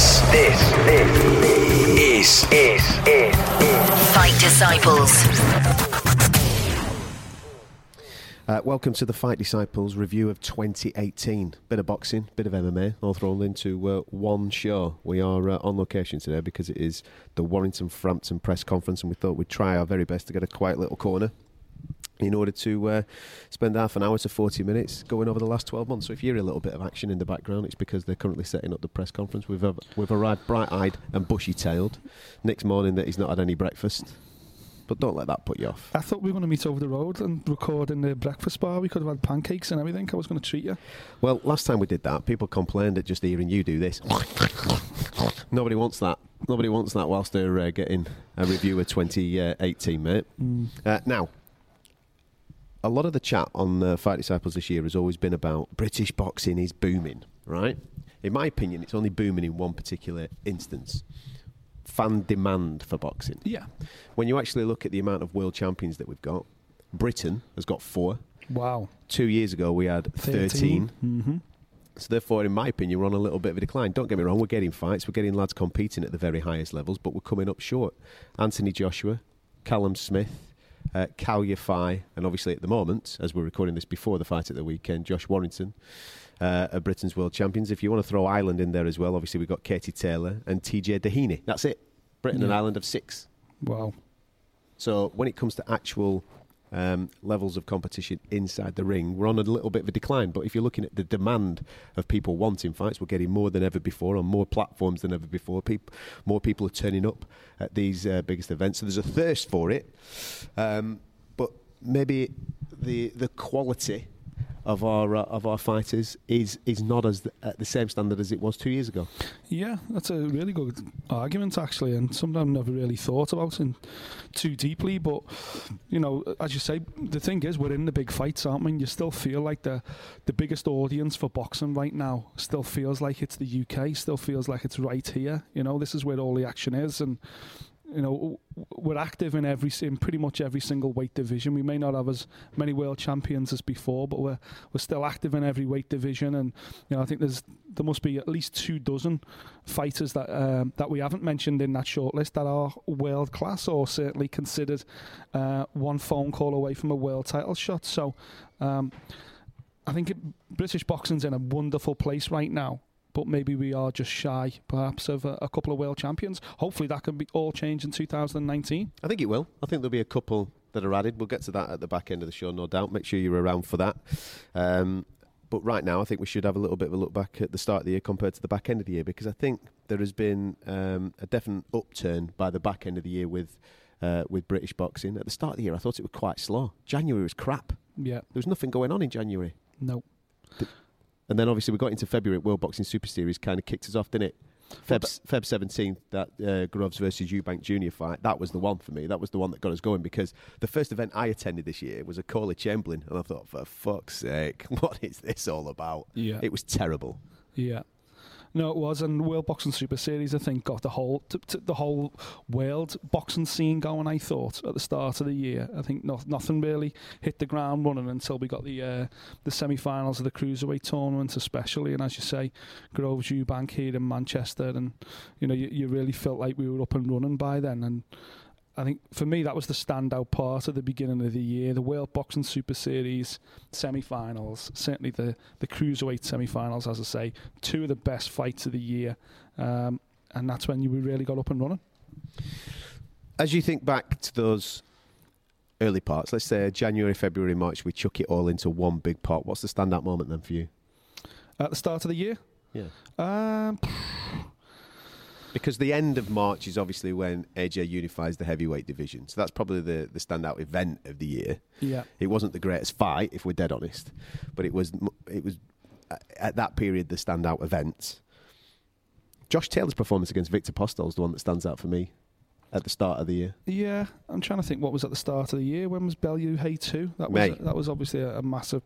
This, this, this is, is, is Fight Disciples. Uh, welcome to the Fight Disciples review of 2018. Bit of boxing, bit of MMA, all thrown into uh, one show. We are uh, on location today because it is the Warrington Frampton press conference, and we thought we'd try our very best to get a quiet little corner in order to uh, spend half an hour to 40 minutes going over the last 12 months. So if you hear a little bit of action in the background, it's because they're currently setting up the press conference. We've, uh, we've arrived bright-eyed and bushy-tailed. Next morning that he's not had any breakfast. But don't let that put you off. I thought we were going to meet over the road and record in the breakfast bar. We could have had pancakes and everything. I was going to treat you. Well, last time we did that, people complained at just hearing you do this. Nobody wants that. Nobody wants that whilst they're uh, getting a review of 2018, mate. Uh, now, a lot of the chat on uh, Fight Disciples this year has always been about British boxing is booming, right? In my opinion, it's only booming in one particular instance fan demand for boxing. Yeah. When you actually look at the amount of world champions that we've got, Britain has got four. Wow. Two years ago, we had 13. Mm-hmm. So therefore, in my opinion, we're on a little bit of a decline. Don't get me wrong, we're getting fights, we're getting lads competing at the very highest levels, but we're coming up short. Anthony Joshua, Callum Smith, uh, Kal Yafai, and obviously at the moment, as we're recording this before the fight at the weekend, Josh Warrington uh, are Britain's world champions. If you want to throw Ireland in there as well, obviously we've got Katie Taylor and TJ Doheny. That's it. Britain and Ireland have six. Wow. So when it comes to actual um, levels of competition inside the ring, we're on a little bit of a decline. But if you're looking at the demand of people wanting fights, we're getting more than ever before on more platforms than ever before. Peop more people are turning up at these uh, biggest events, so there's a thirst for it. Um, but maybe the the quality of our uh, of our fighters is is not as the, at the same standard as it was two years ago. Yeah, that's a really good argument actually, and something I've never really thought about in too deeply. But you know, as you say, the thing is, we're in the big fights, aren't we? And you still feel like the the biggest audience for boxing right now still feels like it's the UK. Still feels like it's right here. You know, this is where all the action is, and you know we're active in every in pretty much every single weight division. We may not have as many world champions as before, but we're we're still active in every weight division. And you know, I think there's there must be at least two dozen fighters that um, that we haven't mentioned in that shortlist that are world class or certainly considered uh, one phone call away from a world title shot. So. Um, I think it, British boxing's in a wonderful place right now, but maybe we are just shy, perhaps, of a, a couple of world champions. Hopefully, that can be all changed in 2019. I think it will. I think there'll be a couple that are added. We'll get to that at the back end of the show, no doubt. Make sure you're around for that. Um, but right now, I think we should have a little bit of a look back at the start of the year compared to the back end of the year because I think there has been um, a definite upturn by the back end of the year with uh, with British boxing. At the start of the year, I thought it was quite slow. January was crap. Yeah, There was nothing going on in January. no. And then obviously we got into February at World Boxing Super Series, kind of kicked us off, didn't it? Feb, Feb 17th, that uh, Groves versus Eubank Junior fight, that was the one for me. That was the one that got us going because the first event I attended this year was Okolie Chamberlain, and I thought, for fuck's sake, what is this all about? Yeah. It was terrible. Yeah. No, it was, and World Boxing Super Series, I think, got the whole t- t- the whole world boxing scene going. I thought at the start of the year, I think not, nothing really hit the ground running until we got the uh, the semi-finals of the cruiserweight tournament, especially. And as you say, Groves Eubank here in Manchester, and you know you, you really felt like we were up and running by then. And I think for me that was the standout part at the beginning of the year. The World Boxing Super Series semi-finals, certainly the the cruiserweight semi-finals, as I say, two of the best fights of the year, um, and that's when you really got up and running. As you think back to those early parts, let's say January, February, March, we chuck it all into one big pot. What's the standout moment then for you? At the start of the year, Yeah. um, Because the end of March is obviously when AJ unifies the heavyweight division. So that's probably the, the standout event of the year. yeah, It wasn't the greatest fight, if we're dead honest, but it was it was uh, at that period the standout event. Josh Taylor's performance against Viktor Postol is the one that stands out for me at the start of the year. yeah. I'm trying to think what was at the start of the year. When was Bellew Haye two? That was May. that was obviously a, a massive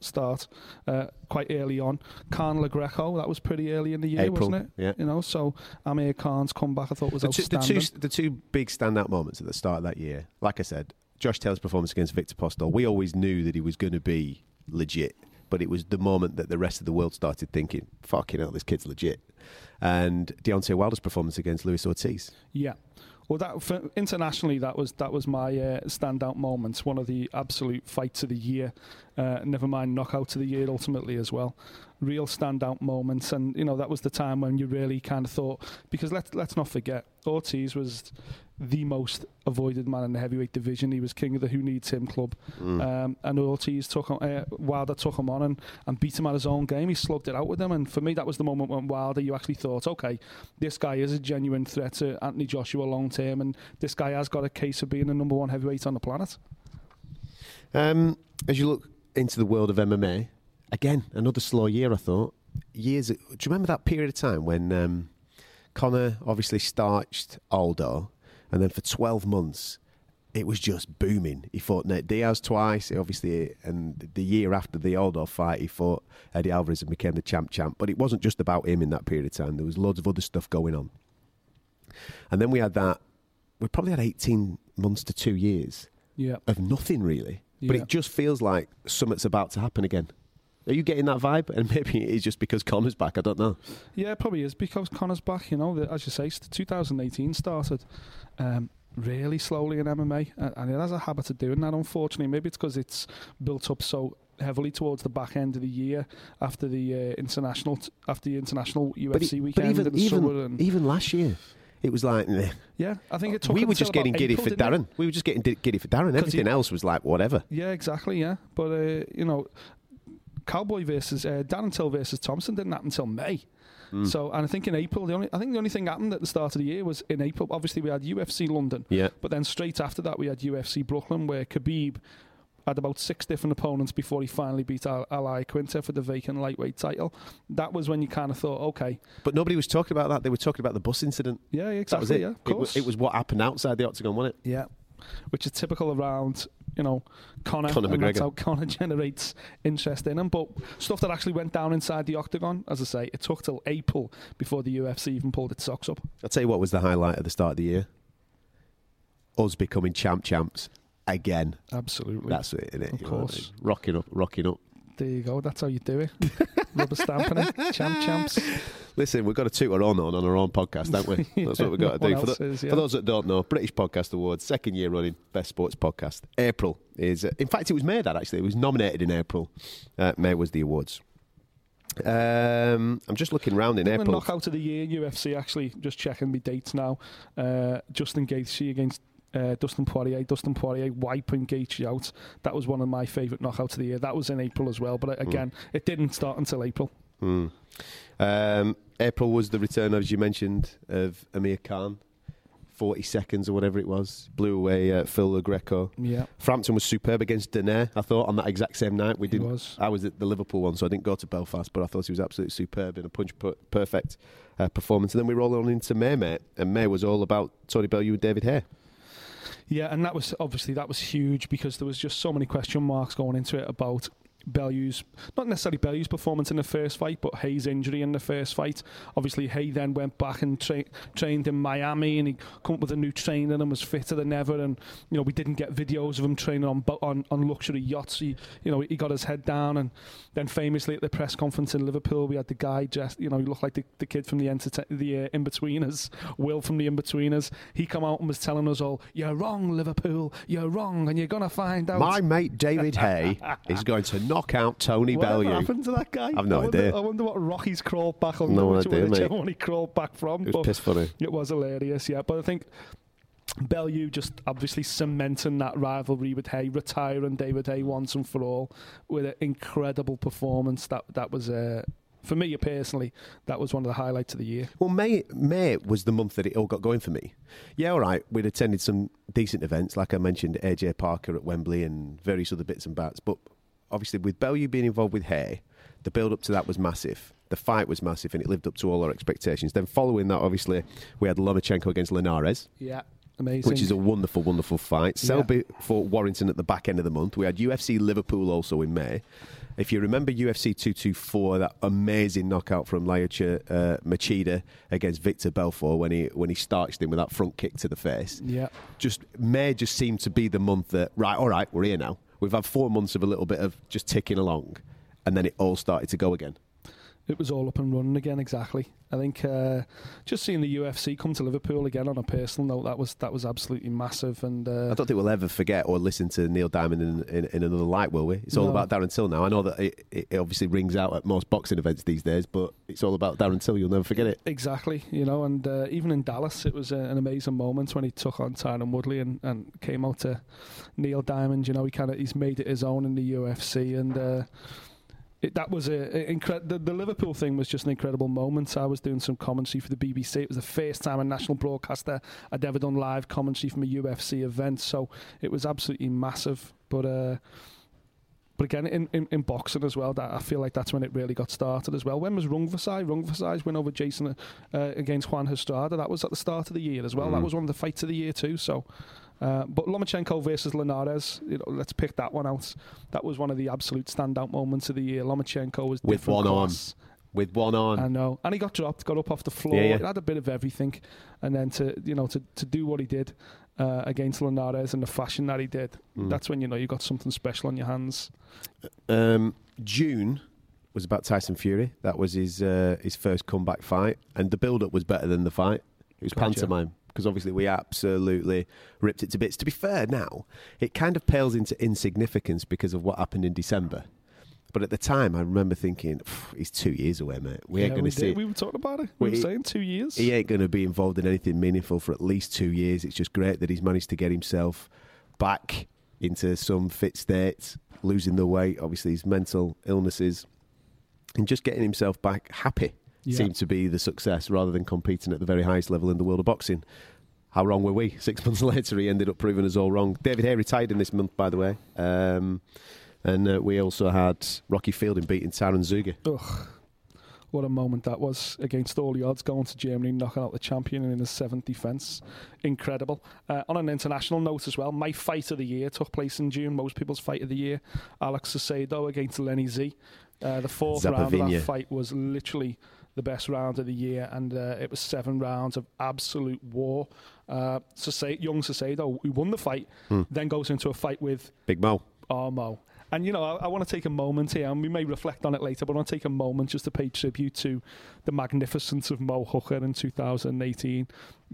start, uh, quite early on. Khan Lo Greco, that was pretty early in the year, April, wasn't it? yeah. You know, so Amir Khan's comeback I thought was The two, the, two, the two big standout moments at the start of that year, like I said, Josh Taylor's performance against Viktor Postol. We always knew that he was going to be legit but it was the moment that the rest of the world started thinking, "Fucking hell, this kid's legit." And Deontay Wilder's performance against Luis Ortiz. Yeah. Well, that internationally, that was that was my uh, standout moment. One of the absolute fights of the year. Uh, never mind knockout of the year ultimately as well. Real standout moments, and you know that was the time when you really kind of thought because let's let's not forget Ortiz was the most avoided man in the heavyweight division. He was king of the Who Needs Him club, um, and Ortiz took on, uh, Wilder took him on and, and beat him at his own game. He slugged it out with him, and for me, that was the moment when Wilder you actually thought, okay, this guy is a genuine threat to Anthony Joshua long term, and this guy has got a case of being the number one heavyweight on the planet. Um, as you look into the world of MMA, again, another slow year, I thought. Years. Do you remember that period of time when um, Conor obviously starched Aldo, and then for 12 months, it was just booming. He fought Nate Diaz twice, obviously, and the year after the Aldo fight, he fought Eddie Alvarez and became the champ champ. But it wasn't just about him in that period of time. There was loads of other stuff going on. And then we had that, we probably had 18 months to two years Yeah. of nothing really. But it just feels like something's about to happen again. Are you getting that vibe? And maybe it's just because Conor's back. I don't know. Yeah, it probably is because Conor's back. You know, the, as you say, s- 2018 started um, really slowly in MMA, and, it has a habit of doing that. Unfortunately, maybe it's because it's built up so heavily towards the back end of the year after the uh, international t- after the international UFC But, it- but weekend even even, summer. And, even last year, it was like meh. yeah, I think it took. we were just getting giddy April, for didn't it? Darren. We were just getting giddy for Darren. Everything he- else was like whatever. Yeah, exactly. Yeah, but uh, you know, Cowboy versus uh, Darren Till versus Thompson didn't happen until May. Mm. So, and I think in April, the only I think the only thing happened at the start of the year was in April. Obviously, we had UFC London, Yeah. but then straight after that, we had UFC Brooklyn, where Khabib had about six different opponents before he finally beat Al- Ali Quinter for the vacant lightweight title. That was when you kind of thought, okay, But nobody was talking about that. They were talking about the bus incident. yeah, yeah, That was exactly, it. yeah, of it, was, course, it was what happened outside the octagon, wasn't it? yeah, which is typical around you know Conor, Conor and that's how Conor generates interest in him. But stuff that actually went down inside the octagon, as I say, it took till April before the UFC even pulled its socks up. I'll tell you what was the highlight at the start of the year. Us becoming champ champs again. Absolutely, That's it, isn't it? Of You know I course. mean? Rocking up, rocking up. There you go. That's how you do it. Rubber stamping it, champ champs. Listen, we've got to toot our own on on our own podcast, don't we? That's what we've got to do. For, the- is, yeah. for those that don't know, British Podcast Awards, second year running, best sports podcast. April is, uh, in fact, it was May that actually. It was nominated in April. Uh, May was the awards. Um, I'm just looking round in the April. knockout of the year, UFC actually just checking my dates now. Uh, Justin Gaethje against uh, Dustin Poirier. Dustin Poirier wiping Gaethje out. That was one of my favourite knockouts of the year. That was in April as well, but uh, again, it didn't start until April. Hmm. Um, April was the return, as you mentioned, of Amir Khan. 40 seconds or whatever it was. Blew away uh, Phil Greco. Yeah, Frampton was superb against Donaire, I thought, on that exact same night. We didn't was. I was at the Liverpool one, so I didn't go to Belfast, but I thought he was absolutely superb in a punch per- perfect uh, performance. And then we roll on into May, mate, and May was all about Tony Bellew and David Haye. Yeah, and that was obviously that was huge because there was just so many question marks going into it about Bellew's not necessarily Bellew's performance in the first fight, but Haye's injury in the first fight. Obviously, Haye then went back and tra- trained in Miami, and he come up with a new trainer and was fitter than ever. And you know, we didn't get videos of him training on on, on luxury yachts. He, you know, he got his head down, and then famously at the press conference in Liverpool, we had the guy just, you know, he looked like the, the kid from the entertain- the uh, In-Betweeners, Will from the In-Betweeners. He come out and was telling us all, "You're wrong, Liverpool. You're wrong, and you're gonna find out." My mate David Haye is going to knock out Tony Whatever Bellew. happened to that guy? I've no I wonder, idea. I wonder what Rocky's crawled back under. No which, idea, mate. one he crawled back from. It was piss funny. it was hilarious, yeah. But I think Bellew just obviously cementing that rivalry with Haye, retiring David Haye once and for all with an incredible performance. That that was uh, for me personally, that was one of the highlights of the year. Well, May May was the month that it all got going for me. Yeah, all right, we'd attended some decent events, like I mentioned, AJ Parker at Wembley and various other bits and bats. But obviously, with Bellew being involved with Haye, the build up to that was massive. The fight was massive, and it lived up to all our expectations. Then, following that, obviously, we had Lomachenko against Linares, Yeah, amazing. which is a wonderful, wonderful fight. Yeah. Selby fought Warrington at the back end of the month. We had UFC Liverpool also in May. If you remember UFC 224, that amazing knockout from Lyoto uh, Machida against Vitor Belfort when he when he starched him with that front kick to the face. yeah, Just May just seemed to be the month that right, all right, we're here now. We've had four months of a little bit of just ticking along, and then it all started to go again. It was all up and running again. Exactly. I think uh, just seeing the UFC come to Liverpool again on a personal note that was that was absolutely massive. And uh, I don't think we'll ever forget or listen to Neil Diamond in, in, in another light, will we? It's all No. about Darren Till now. I know that it, it obviously rings out at most boxing events these days, but it's all about Darren Till. You'll never forget it. Exactly, you know, and uh, even in Dallas, it was uh, an amazing moment when he took on Tyron Woodley and, and came out to Neil Diamond. You know, he kind of he's made it his own in the UFC, and uh, it, that was a, a incre- the, the Liverpool thing was just an incredible moment. I was doing some commentary for the BBC. It was the first time a national broadcaster I'd ever done live commentary from a UFC event, so it was absolutely massive. But uh, but again, in, in, in boxing as well, that I feel like that's when it really got started as well. When was Rungvisai? Rungvisai's win over Jason uh, against Juan Estrada. That was at the start of the year as well. That Mm. was one of the fights of the year too. So, uh, but Lomachenko versus Linares, you know, let's pick that one out. That was one of the absolute standout moments of the year. Lomachenko was With one arm. With one on, I know, and he got dropped, got up off the floor. Yeah, yeah. It had a bit of everything, and then to you know to, to do what he did uh, against Linares in the fashion that he did, Mm. that's when you know you got something special on your hands. Um, June was about Tyson Fury. That was his uh, his first comeback fight, and the build up was better than the fight. It was Gotcha. pantomime because obviously we absolutely ripped it to bits. To be fair, now it kind of pales into insignificance because of what happened in December. But at the time, I remember thinking, "He's two years away, mate. We ain't going to see. did. We were talking about it. We We- were saying two years. He ain't going to be involved in anything meaningful for at least two years. It's just great that he's managed to get himself back into some fit state, losing the weight, obviously his mental illnesses, and just getting himself back happy Yeah. seemed to be the success rather than competing at the very highest level in the world of boxing. How wrong were we? Six months later, he ended up proving us all wrong. David Haye retired in this month, by the way. Um, and uh, we also had Rocky Fielding beating Tyron Zeuge. Ugh. What a moment that was against all the odds, going to Germany, knocking out the champion in his seventh defence. Incredible. Uh, on an international note as well, my fight of the year took place in June. Most people's fight of the year, Alex Saucedo against Lenny Z. Uh, the fourth round of that fight was literally the best round of the year, and uh, it was seven rounds of absolute war. Uh, Sase- young Saucedo, who won the fight, Hmm. then goes into a fight with Big Mo. Armo. And you know, I, I want to take a moment here, and we may reflect on it later, but I want to take a moment just to pay tribute to the magnificence of Mo Hooker in 2018.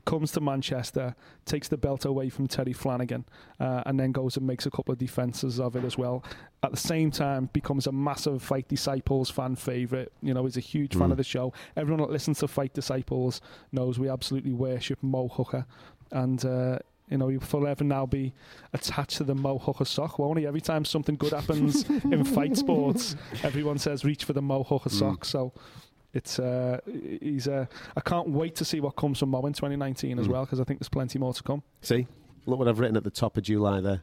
Comes to Manchester, takes the belt away from Terry Flanagan, uh, and then goes and makes a couple of defences of it as well. At the same time, becomes a massive Fight Disciples fan favourite. You know, he's a huge fan Mm. of the show. Everyone that listens to Fight Disciples knows we absolutely worship Mo Hooker, and. Uh, you know, he'll forever now be attached to the Mo Hooker sock, won't he? Every time something good happens in fight sports, everyone says reach for the Mo Hooker Mm. sock. So it's uh, he's uh, I can't wait to see what comes from Mo in 2019 as Mm. well because I think there's plenty more to come. See? Look what I've written at the top of July there.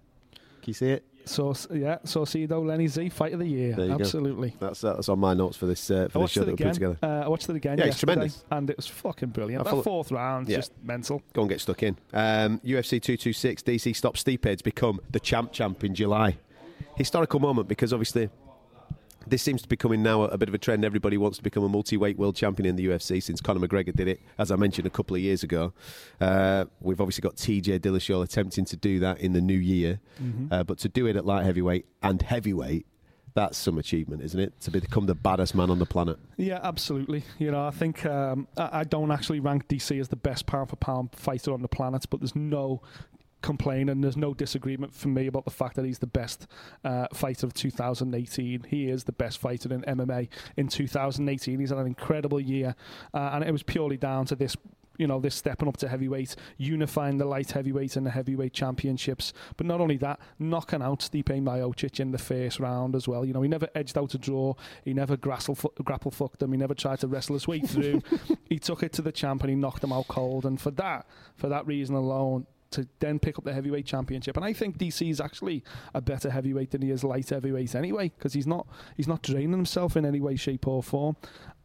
Can you see it? So yeah, so Cedo Lenny Z fight of the year, you go. absolutely. That's that's on my notes for this uh, for this show that we put together. Uh, I watched it again Yeah, it's tremendous. and it was fucking brilliant. That fourth round, Yeah. just mental. Go and get stuck in. Um, UFC 226, DC stops to become the champ champ in July. Historical moment because obviously this seems to be becoming now a, bit of a trend. Everybody wants to become a multi-weight world champion in the UFC since Conor McGregor did it, as I mentioned a couple of years ago. Uh, we've obviously got TJ Dillashaw attempting to do that in the new year, Mhm. uh, but to do it at light heavyweight and heavyweight, that's some achievement, isn't it? To become the baddest man on the planet. Yeah, absolutely. You know, I think um, I, I don't actually rank DC as the best pound for pound fighter on the planet, but there's no complaining. And there's no disagreement for me about the fact that he's the best uh, fighter of 2018. He is the best fighter in MMA in 2018. He's had an incredible year, uh, and it was purely down to this. You know, this stepping up to heavyweight, unifying the light heavyweight and the heavyweight championships. But not only that, knocking out Stipe Miocic in the first round as well. You know, he never edged out a draw. He never grapple, grapple fucked him. He never tried to wrestle his way through. he took it to the champ and he knocked him out cold. And for that, for that reason alone, to then pick up the heavyweight championship. And I think DC is actually a better heavyweight than he is light heavyweight anyway, because he's not he's not draining himself in any way, shape, or form.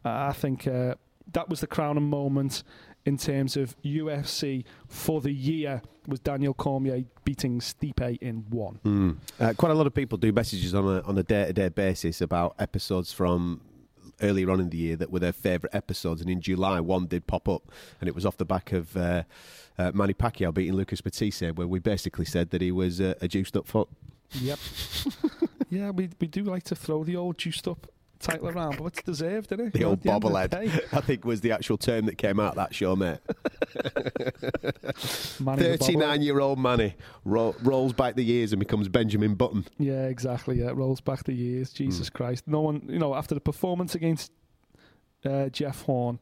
Uh, I think uh, that was the crowning moment in terms of UFC for the year was Daniel Cormier beating Stipe in one. Mm. Uh, quite a lot of people do messages on a on a day to day basis about episodes from earlier on in the year that were their favourite episodes, and in July one did pop up, and it was off the back of uh, uh, Manny Pacquiao beating Lucas Matthysse, where we basically said that he was uh, a juiced up foot. Yep. yeah, we we do like to throw the old juiced up title around, but it's deserved, isn't it? The You old bobblehead, I think, was the actual term that came out that show, mate. Manny 39 year old Manny ro- rolls back the years and becomes Benjamin Button. Yeah, exactly. Yeah, rolls back the years. Hmm. Jesus Christ. No one, you know, after the performance against uh, Jeff Horn,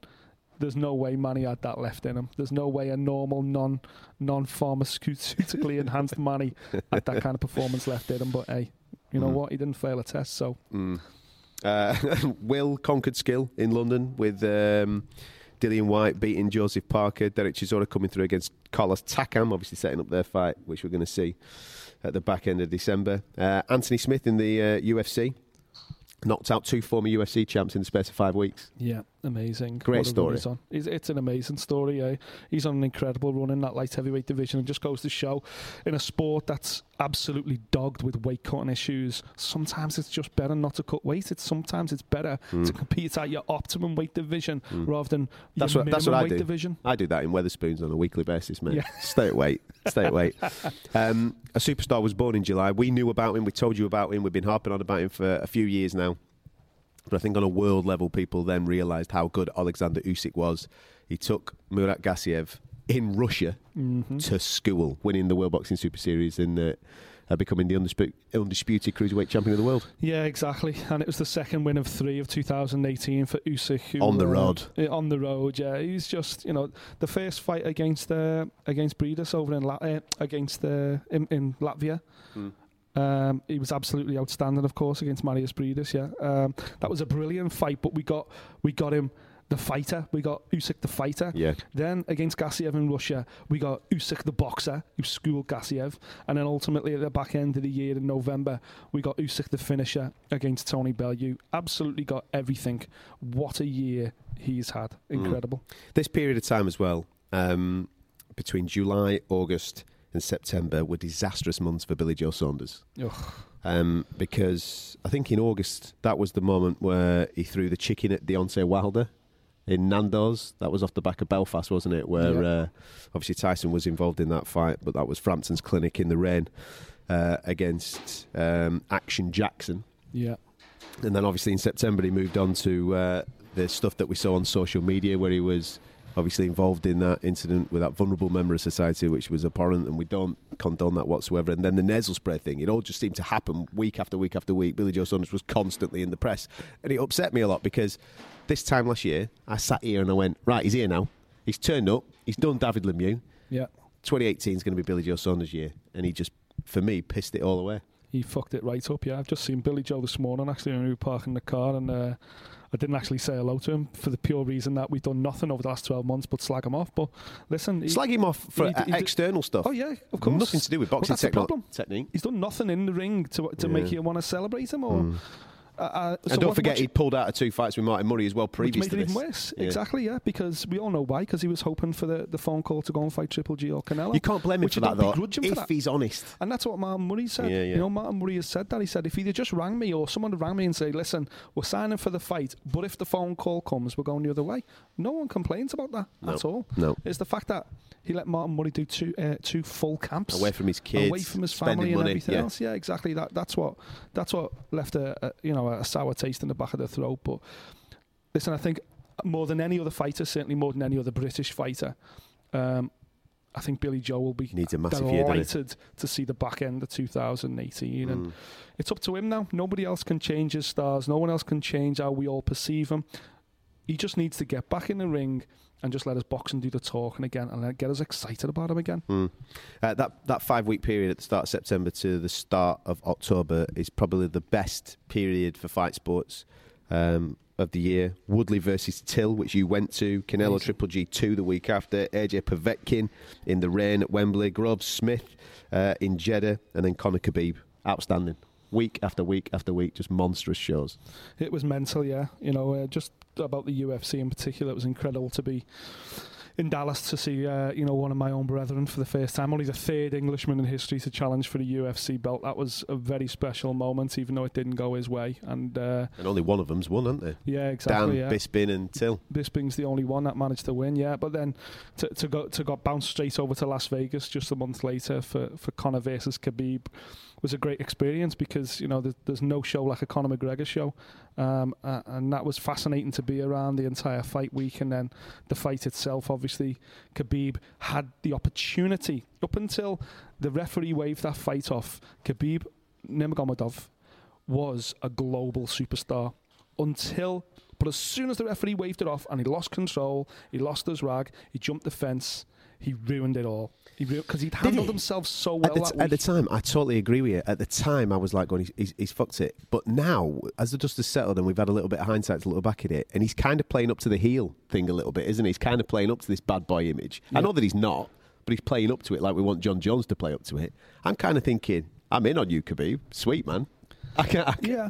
there's no way Manny had that left in him. There's no way a normal, non non pharmaceutically enhanced Manny had that kind of performance left in him. But hey, you know Mm. what? He didn't fail a test, so Mm. Uh, Will conquered skill in London with um, Dillian Whyte beating Joseph Parker. Derek Chisora coming through against Carlos Takam, obviously setting up their fight, which we're going to see at the back end of December. Uh, Anthony Smith in the uh, UFC knocked out two former UFC champs in the space of five weeks. yeah, amazing. Great What a run story. He's on. It's, it's an amazing story. Eh? He's on an incredible run in that light heavyweight division, and just goes to show in a sport that's absolutely dogged with weight cutting issues. Sometimes it's just better not to cut weight. It's sometimes it's better Mm. to compete at your optimum weight division Mm. rather than That's your what- that's minimum what I weight do. division. I do that in Wetherspoons on a weekly basis, mate. Yeah. Stay at weight. Stay at weight. Um, a superstar was born in July. We knew about him. We told you about him. We've been harping on about him for a few years now. But I think on a world level, people then realised how good Alexander Usyk was. He took Murat Gassiev in Russia hmm to school, winning the World Boxing Super Series and uh, uh, becoming the undisputed, undisputed cruiserweight champion of the world. Yeah, exactly. And it was the second win of three of 2018 for Usyk. Who, On the uh, road. eh, on the road, yeah. He's just, you know, the first fight against uh, against Briedis over in La- uh, against uh, in, in Latvia. Um, he was absolutely outstanding, of course, against Marius Briedis. Yeah, um, that was a brilliant fight. But we got we got him the fighter. We got Usyk the fighter. Yeah. Then against Gassiev in Russia, we got Usyk the boxer who schooled Gassiev, and then ultimately at the back end of the year in November, we got Usyk the finisher against Tony Bellew. Absolutely got everything. What a year he's had! Mm. Incredible. This period of time as well, um, between July, August, and September, were disastrous months for Billy Joe Saunders. Um, because I think in August, that was the moment where he threw the chicken at Deontay Wilder in Nando's. That was off the back of Belfast, wasn't it? Where Yeah. uh, obviously Tyson was involved in that fight, but that was Frampton's clinic in the rain uh, against um, Action Jackson. Yeah. And then obviously in September he moved on to uh, the stuff that we saw on social media where he was obviously involved in that incident with that vulnerable member of society which was abhorrent and we don't condone that whatsoever. And then the nasal spray thing, it all just seemed to happen week after week after week. Billy Joe Saunders was constantly in the press. And it upset me a lot because this time last year I sat here and I went, right, he's here now. He's turned up. He's done David Lemieux. Yeah. 2018 is going to be Billy Joe Saunders' year. And he just, for me, pissed it all away. He fucked it right up. Yeah, I've just seen Billy Joe this morning actually when we were parking the car, and uh, I didn't actually say hello to him for the pure reason that we've done nothing over the last 12 months but slag him off. But listen, he, Slag him off for he- he external stuff. oh yeah, of course, Nothing to do with Well, boxing that's the techno- problem. technique. He's done nothing in the ring to to Yeah. make you want to celebrate him. Or Mm. Uh, and don't forget, he'd pulled out of two fights with Martin Murray as well which previous made to it this. even worse. Yeah. Exactly, yeah, because we all know why. Because he was hoping for the, the phone call to go and fight Triple G or Canelo. You can't blame him for that, though, begrudge him for if that. he's honest. And that's what Martin Murray said. Yeah, yeah. You know, Martin Murray has said that. He said, if he'd just rang me or someone had rang me and say, listen, we're signing for the fight, but if the phone call comes, we're going the other way. No one complains about that No. at all. No. It's the fact that he let Martin Murray do two uh, two full camps Away from his kids, away from his family and money, everything yeah. else. Yeah, exactly. That that's what that's what left a, a you know a sour taste in the back of the throat. But listen, I think more than any other fighter, certainly more than any other British fighter, um, I think Billy Joe will be needs a massive year, delighted to see the back end of 2018, and Mm. it's up to him now. Nobody else can change his stars. No one else can change how we all perceive him. He just needs to get back in the ring and just let us box and do the talking again and get us excited about him again. Mm. Uh, that that five week period at the start of September to the start of October is probably the best period for fight sports um, of the year. Woodley versus Till, which you went to. Canelo. Triple G two the week after. AJ Povetkin in the rain at Wembley. Groves Smith uh, in Jeddah, and then Conor Khabib. Outstanding. Week after week after week, just monstrous shows. It was mental, yeah. You know, uh, just about the UFC in particular, it was incredible to be in Dallas to see, uh, you know, one of my own brethren for the first time. Only the third Englishman in history to challenge for the UFC belt. That was a very special moment, even though it didn't go his way. And uh, And only one of them's won, hasn't they? yeah, exactly. Dan, yeah. Bisping, and Till. Bisping's the only one that managed to win, yeah. But then to, to go to got bounced straight over to Las Vegas just a month later for, for Conor versus Khabib was a great experience because you know there's, there's no show like a Conor McGregor show, Um, uh, and that was fascinating to be around the entire fight week. And then the fight itself, obviously, Khabib had the opportunity up until the referee waved that fight off. Khabib Nurmagomedov was a global superstar until, but as soon as the referee waved it off and he lost control, he lost his rag, he jumped the fence, he ruined it all. He because he'd handled he? himself so well At the, t- at the time, I totally agree with you. At the time, I was like, going, he's, he's, he's fucked it. But now, as the dust has settled and we've had a little bit of hindsight to look back at it, and he's kind of playing up to the heel thing a little bit, isn't he? He's kind of playing up to this bad boy image. I know that he's not, but he's playing up to it like we want Jon Jones to play up to it. I'm kind of thinking, I'm in on you, Khabib. Sweet, man. I can I, yeah.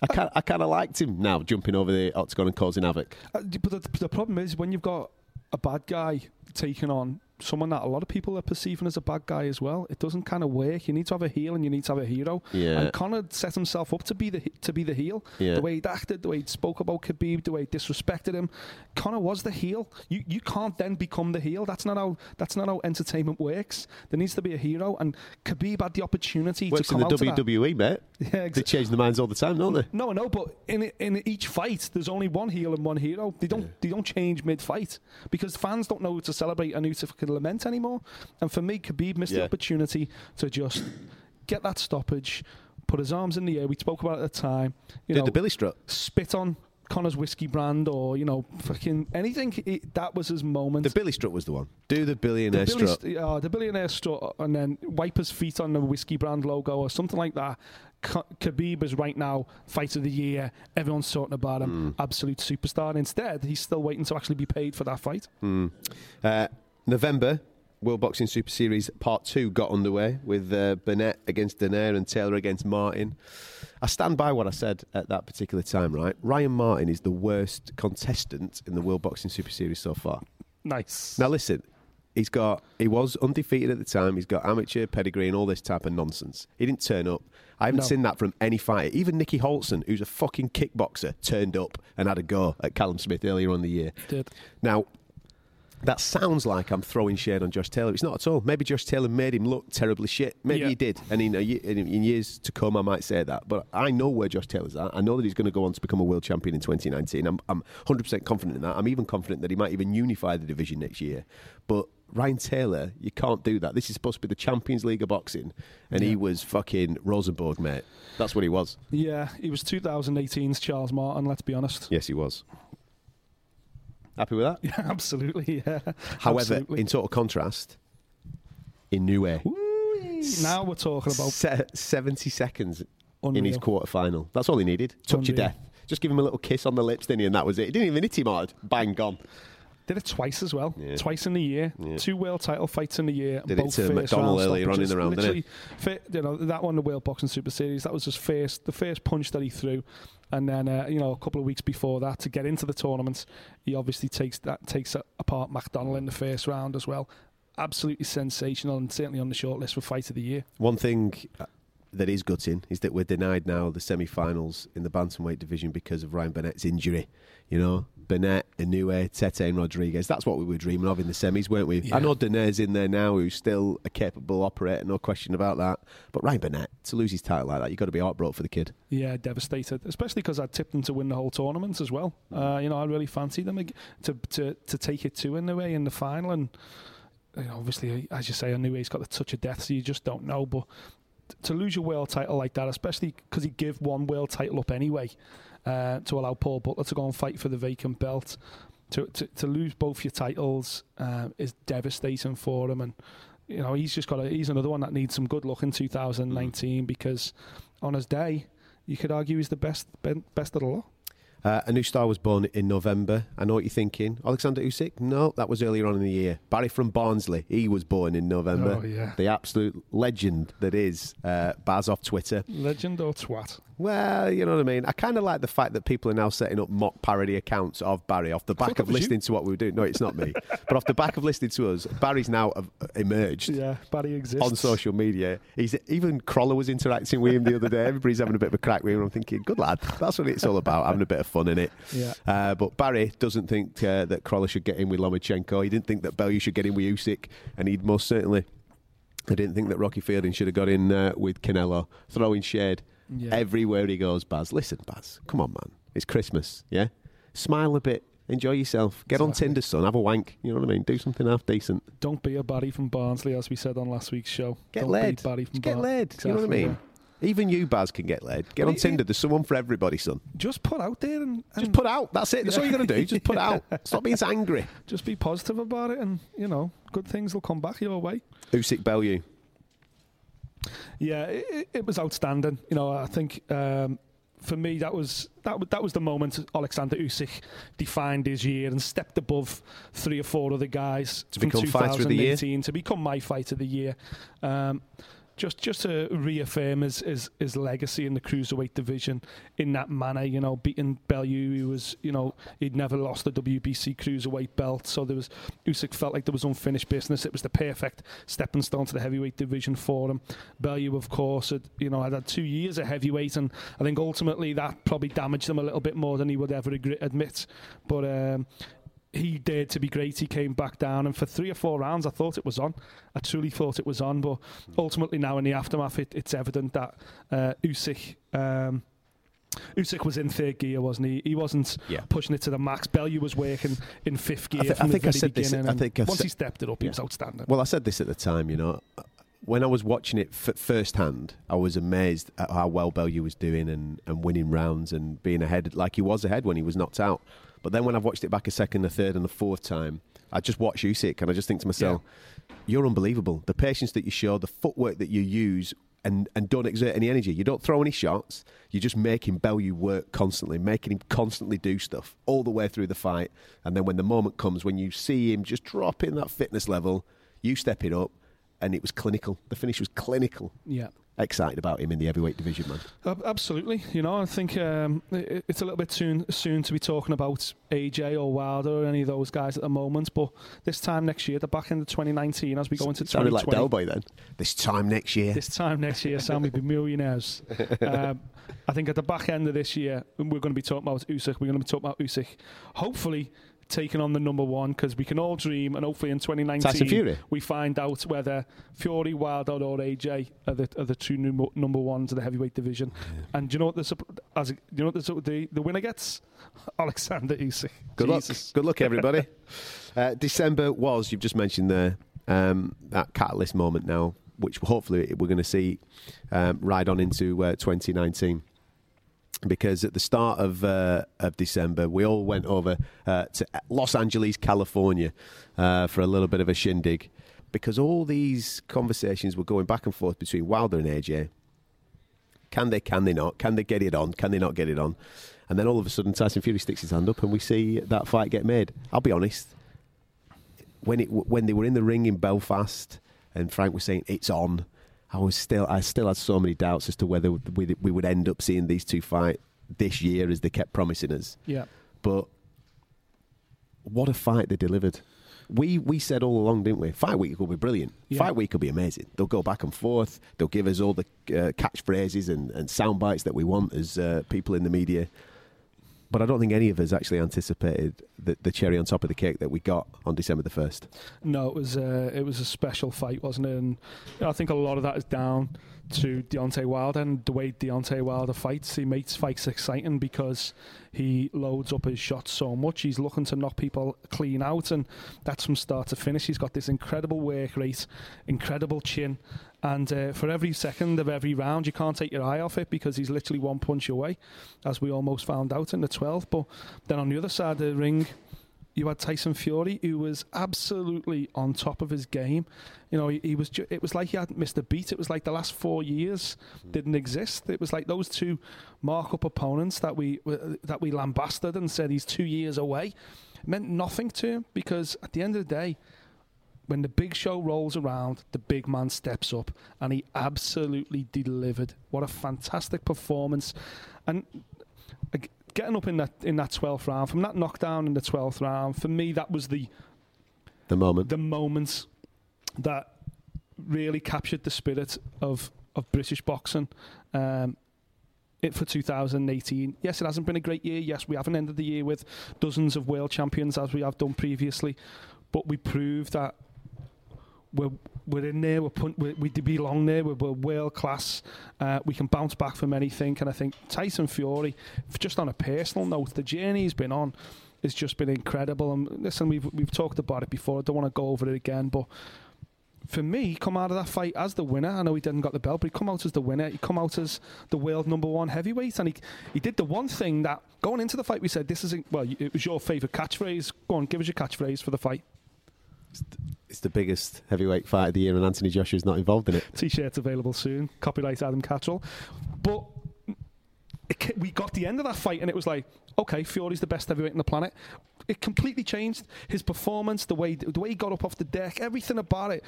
I, kind I kind of liked him now, jumping over the octagon and causing havoc. Uh, but the, the problem is when you've got a bad guy taking on someone that a lot of people are perceiving as a bad guy as well, it doesn't kind of work. You need to have a heel and you need to have a hero. Yeah. And Conor set himself up to be the to be the heel. Yeah. The way he acted, the way he spoke about Khabib, the way he disrespected him. Conor was the heel. You you can't then become the heel. That's not how that's not how entertainment works. There needs to be a hero, and Khabib had the opportunity Works to in come the of that. WWE, mate. Yeah, They exactly. change their minds all the time, don't they? No, no, but in in each fight, there's only one heel and one hero. They don't they don't change mid fight because fans don't know who to celebrate and who to lament anymore. And for me, Khabib missed the opportunity to just get that stoppage, put his arms in the air. We spoke about it at the time. You Did know, the Billy strut. spit on Conor's whiskey brand or you know fucking anything. It, that was his moment. The Billy strut was the one. Do the billionaire The, Billy, strut. st- uh, the billionaire strut, and then wipe his feet on the whiskey brand logo or something like that. K- Khabib is right now fight of the year. Everyone's talking about him, absolute superstar. And instead, he's still waiting to actually be paid for that fight. Uh, November, World Boxing Super Series Part 2 got underway with uh, Burnett against Donaire and Taylor against Martin. I stand by what I said at that particular time, right? Ryan Martin is the worst contestant in the World Boxing Super Series so far. Nice. Now, listen, he's got, he was undefeated at the time, he's got amateur pedigree and all this type of nonsense. He didn't turn up. I haven't No. seen that from any fighter. Even Nieky Holzken, who's a fucking kickboxer, turned up and had a go at Callum Smith earlier on the year. Did. Now, that sounds like I'm throwing shade on Josh Taylor. It's not at all. Maybe Josh Taylor made him look terribly shit. Maybe Yeah. he did. And in, a in, in years to come, I might say that. But I know where Josh Taylor's at. I know that he's going to go on to become a world champion in 2019. I'm, I'm 100% confident in that. I'm even confident that he might even unify the division next year. But Ryan Taylor, you can't do that. This is supposed to be the Champions League of boxing. And he was fucking Rosenborg, mate. That's what he was. Yeah, he was 2018's Charles Martin, let's be honest. Yes, he was. Happy with that? Yeah, absolutely. Yeah. However, Absolutely. in total contrast, in New. Now we're talking about Se- 70 seconds in his Unreal. quarter final. That's all he needed. Touch of death. Just give him a little kiss on the lips, didn't he? And that was it. He didn't even hit him hard. Bang, gone. Did it twice as well. Yeah. Twice in the year. Yeah. Two world title fights in the year. Did it both to first McDonald earlier on in the round, didn't Literally, fir- you know, that one, the World Boxing Super Series, that was his first, the first punch that he threw. And then, uh, you know, a couple of weeks before that, to get into the tournament, he obviously takes that takes apart McDonald in the first round as well. Absolutely sensational and certainly on the shortlist for Fight of the Year. One thing uh, that is gutting is that we're denied now the semi finals in the bantamweight division because of Ryan Burnett's injury. You know, Burnett, Inoue, Tete, and Rodriguez. That's what we were dreaming of in the semis, weren't we? Yeah. I know Donaire's in there now, who's still a capable operator, no question about that. But Ryan Burnett, to lose his title like that, you've got to be heartbroken for the kid. Yeah, devastated. Especially because I tipped them to win the whole tournament as well. Uh, you know, I really fancied them to to to take it to in the way in the final, and you know, obviously, as you say, I knew he's got the touch of death, so you just don't know. But to lose your world title like that, especially because he gave one world title up anyway, uh, to allow Paul Butler to go and fight for the vacant belt, to to, to lose both your titles uh, is devastating for him, and you know he's just got a, he's another one that needs some good luck in 2019 because on his day you could argue he's the best best of the lot. Uh, a new star was born in November. I know what you're thinking. Alexander Usyk? No, that was earlier on in the year. Barry from Barnsley. He was born in November. Oh, yeah. The absolute legend that is uh, Baz off Twitter. Legend or twat? Well, you know what I mean. I kind of like the fact that people are now setting up mock parody accounts of Barry off the back of was you. listening to what we were doing. No, it's not me. but off the back of listening to us, Barry's now uh, emerged. Yeah, Barry exists On social media, he's even Crolla was interacting with him the other day. Everybody's having a bit of a crack with him. I'm thinking, good lad, that's what it's all about, having a bit of fun in it. Yeah. Uh, but Barry doesn't think uh, that Crolla should get in with Lomachenko. He didn't think that Bellew should get in with Usyk, and he'd most certainly. I didn't think that Rocky Fielding should have got in uh, with Canelo, throwing shade Yeah. Everywhere he goes, Baz. Listen, Baz, come on, man. It's Christmas, yeah? Smile a bit. Enjoy yourself. Get on Exactly. Tinder, son. Have a wank. You know what I mean? Do something half decent. Don't be a Barry from Barnsley, as we said on last week's show. Get Don't laid. Be Barry from Just get Bar- laid. You know what I Exactly, mean? Even you, Baz, can get laid. Get Well, on Tinder. There's someone for everybody, son. Just put out there and, and Just put out. That's it. That's all you got to do. Just put out. Stop being so angry. just be positive about it, and you know, good things will come back your way. Usyk Bellew. Yeah, it, it- was outstanding. You know, I think um, for me that was that wa- that was the moment Alexander Usyk defined his year and stepped above three or four other guys To from become fighter of the year? 2018 to become my fighter of the year. Um, just just to reaffirm his, his his legacy in the cruiserweight division in that manner, you know, beating Bellew, who was, you know, he'd never lost the WBC cruiserweight belt, so there was Usyk felt like there was unfinished business. It was the perfect stepping stone to the heavyweight division for him. Bellew, of course, had, you know, had had two years of heavyweight, and I think ultimately that probably damaged him a little bit more than he would ever admit. But um, he dared to be great. He came back down, and for three or four rounds, I thought it was on. I truly thought it was on, but ultimately now in the aftermath, it, it's evident that uh, Usyk. Um, Usyk was in third gear, wasn't he? He wasn't Yeah. pushing it to the max. Bellew was working in fifth gear I from I the think I said this- I think I once said- he stepped it up, he was outstanding. Well, I said this at the time, you know. When I was watching it f- firsthand, I was amazed at how well Bellew was doing and, and winning rounds and being ahead, like he was ahead when he was knocked out. But then when I've watched it back a second, a third, and a fourth time, I just watch Usyk and I just think to myself, you're unbelievable. The patience that you show, the footwork that you use, and, and don't exert any energy. You don't throw any shots. You're just making Bellew work constantly, making him constantly do stuff all the way through the fight. And then when the moment comes, when you see him just drop in that fitness level, you step it up, and it was clinical. The finish was clinical. yeah. Excited about him in the heavyweight division, man. Absolutely, you know, I think um, it's a little bit soon soon to be talking about AJ or Wilder or any of those guys at the moment. But this time next year, the back end of 2019, as we go into Sounded like 2020, Delboy then. This time next year. this time next year, Sam we'll be millionaires. um, I think at the back end of this year, we're going to be talking about Usyk. We're going to be talking about Usyk. Hopefully. Taking on the number one because we can all dream, and hopefully in 2019 Fury. we find out whether Fury, Wilder, or AJ are the, are the two number, number ones of the heavyweight division. And do you know what the as you know what the, the the winner gets? Alexander Usyk. Good Jesus. luck. Good luck, everybody. uh, December was, you've just mentioned there, um, that catalyst moment now, which hopefully we're going to see um, ride on into uh, 2019. Because at the start of uh, of December, we all went over uh, to Los Angeles, California, uh, for a little bit of a shindig. Because all these conversations were going back and forth between Wilder and AJ. Can they? Can they not? Can they get it on? Can they not get it on? And then all of a sudden, Tyson Fury sticks his hand up, and we see that fight get made. I'll be honest. When it when they were in the ring in Belfast, and Frank was saying it's on, I was still I still had so many doubts as to whether we, we would end up seeing these two fight this year as they kept promising us. Yeah. But what a fight they delivered. We we said all along, didn't we? Fight week will be brilliant. Yeah. Fight week will be amazing. They'll go back and forth. They'll give us all the uh, catchphrases and, and sound bites that we want as uh, people in the media. But I don't think any of us actually anticipated the, the cherry on top of the cake that we got on December the first. No, it was uh, it was a special fight, wasn't it? And I think a lot of that is down to Deontay Wilder and the way Deontay Wilder fights. He makes fights exciting because he loads up his shots so much. He's looking to knock people clean out, and that's from start to finish. He's got this incredible work rate, incredible chin, and uh, for every second of every round, you can't take your eye off it because he's literally one punch away, as we almost found out in the 12th. But then on the other side of the ring, you had Tyson Fury, who was absolutely on top of his game. You know, he, he was. Ju- it was like he hadn't missed a beat. It was like the last four years didn't exist. It was like those two mark-up opponents that we uh, that we lambasted and said he's two years away meant nothing to him because at the end of the day, when the big show rolls around, the big man steps up and he absolutely delivered. What a fantastic performance! And getting up in that in that twelfth round, from that knockdown in the twelfth round, for me that was the The moment. the moment that really captured the spirit of of British boxing. Um, it for 2018. Yes, it hasn't been a great year. Yes, we haven't ended the year with dozens of world champions as we have done previously, but we proved that we're we're in there. We're, put, we we belong there. We're, we're world class. Uh, we can bounce back from anything. And I think Tyson Fury, just on a personal note, the journey he's been on has just been incredible. And listen, we've we've talked about it before. I don't want to go over it again, but for me, come out of that fight as the winner. I know he didn't got the belt, but he come out as the winner. He come out as the world number one heavyweight, and he he did the one thing that going into the fight we said this isn't well. It was your favourite catchphrase. Go on, give us your catchphrase for the fight. It's the biggest heavyweight fight of the year, and Anthony Joshua's not involved in it. T-shirts available soon. Copyright Adam Catterall. But it, we got the end of that fight, and it was like, okay, Fury's the best heavyweight on the planet. It completely changed his performance, the way the way he got up off the deck, everything about it.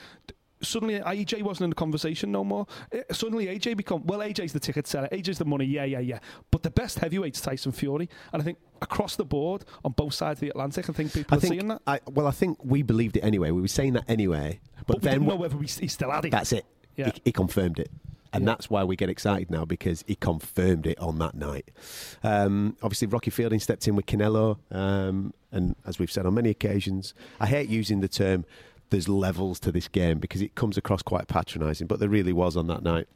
Suddenly, AJ wasn't in the conversation no more. Eh, Suddenly, AJ become well. AJ's the ticket seller. AJ's the money. Yeah, yeah, yeah. But the best heavyweight's Tyson Fury, and I think across the board on both sides of the Atlantic, I think people I are think. seeing that. I, well, I think we believed it anyway. We were saying that anyway, but, But, we then didn't know whether we, he still had it. that's it. Yeah. He, he confirmed it. And Yeah. that's why we get excited now because he confirmed it on that night. Um, obviously, Rocky Fielding stepped in with Canelo, um, and as we've said on many occasions, I hate using the term "there's levels to this game" because it comes across quite patronising, but there really was on that night.